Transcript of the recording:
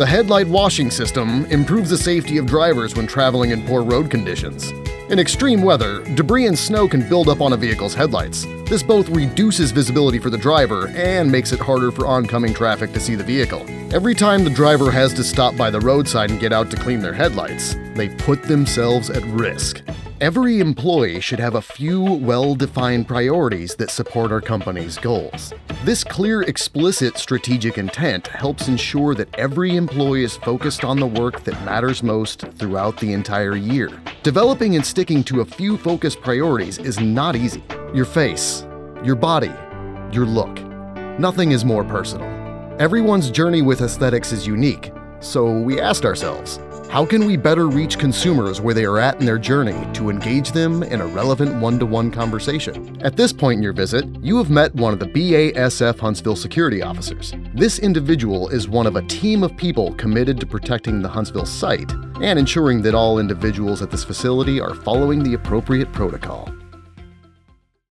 The headlight washing system improves the safety of drivers when traveling in poor road conditions. In extreme weather, debris and snow can build up on a vehicle's headlights. This both reduces visibility for the driver and makes it harder for oncoming traffic to see the vehicle. Every time the driver has to stop by the roadside and get out to clean their headlights, they put themselves at risk. Every employee should have a few well defined priorities that support our company's goals. This clear, explicit strategic intent helps ensure that every employee is focused on the work that matters most throughout the entire year. Developing and sticking to a few focused priorities is not easy. Your face, your body, your look. Nothing is more personal. Everyone's journey with aesthetics is unique, so we asked ourselves how can we better reach consumers where they are at in their journey to engage them in a relevant one to one conversation? At this point in your visit, you have met one of the BASF Huntsville security officers. This individual is one of a team of people committed to protecting the Huntsville site and ensuring that all individuals at this facility are following the appropriate protocol.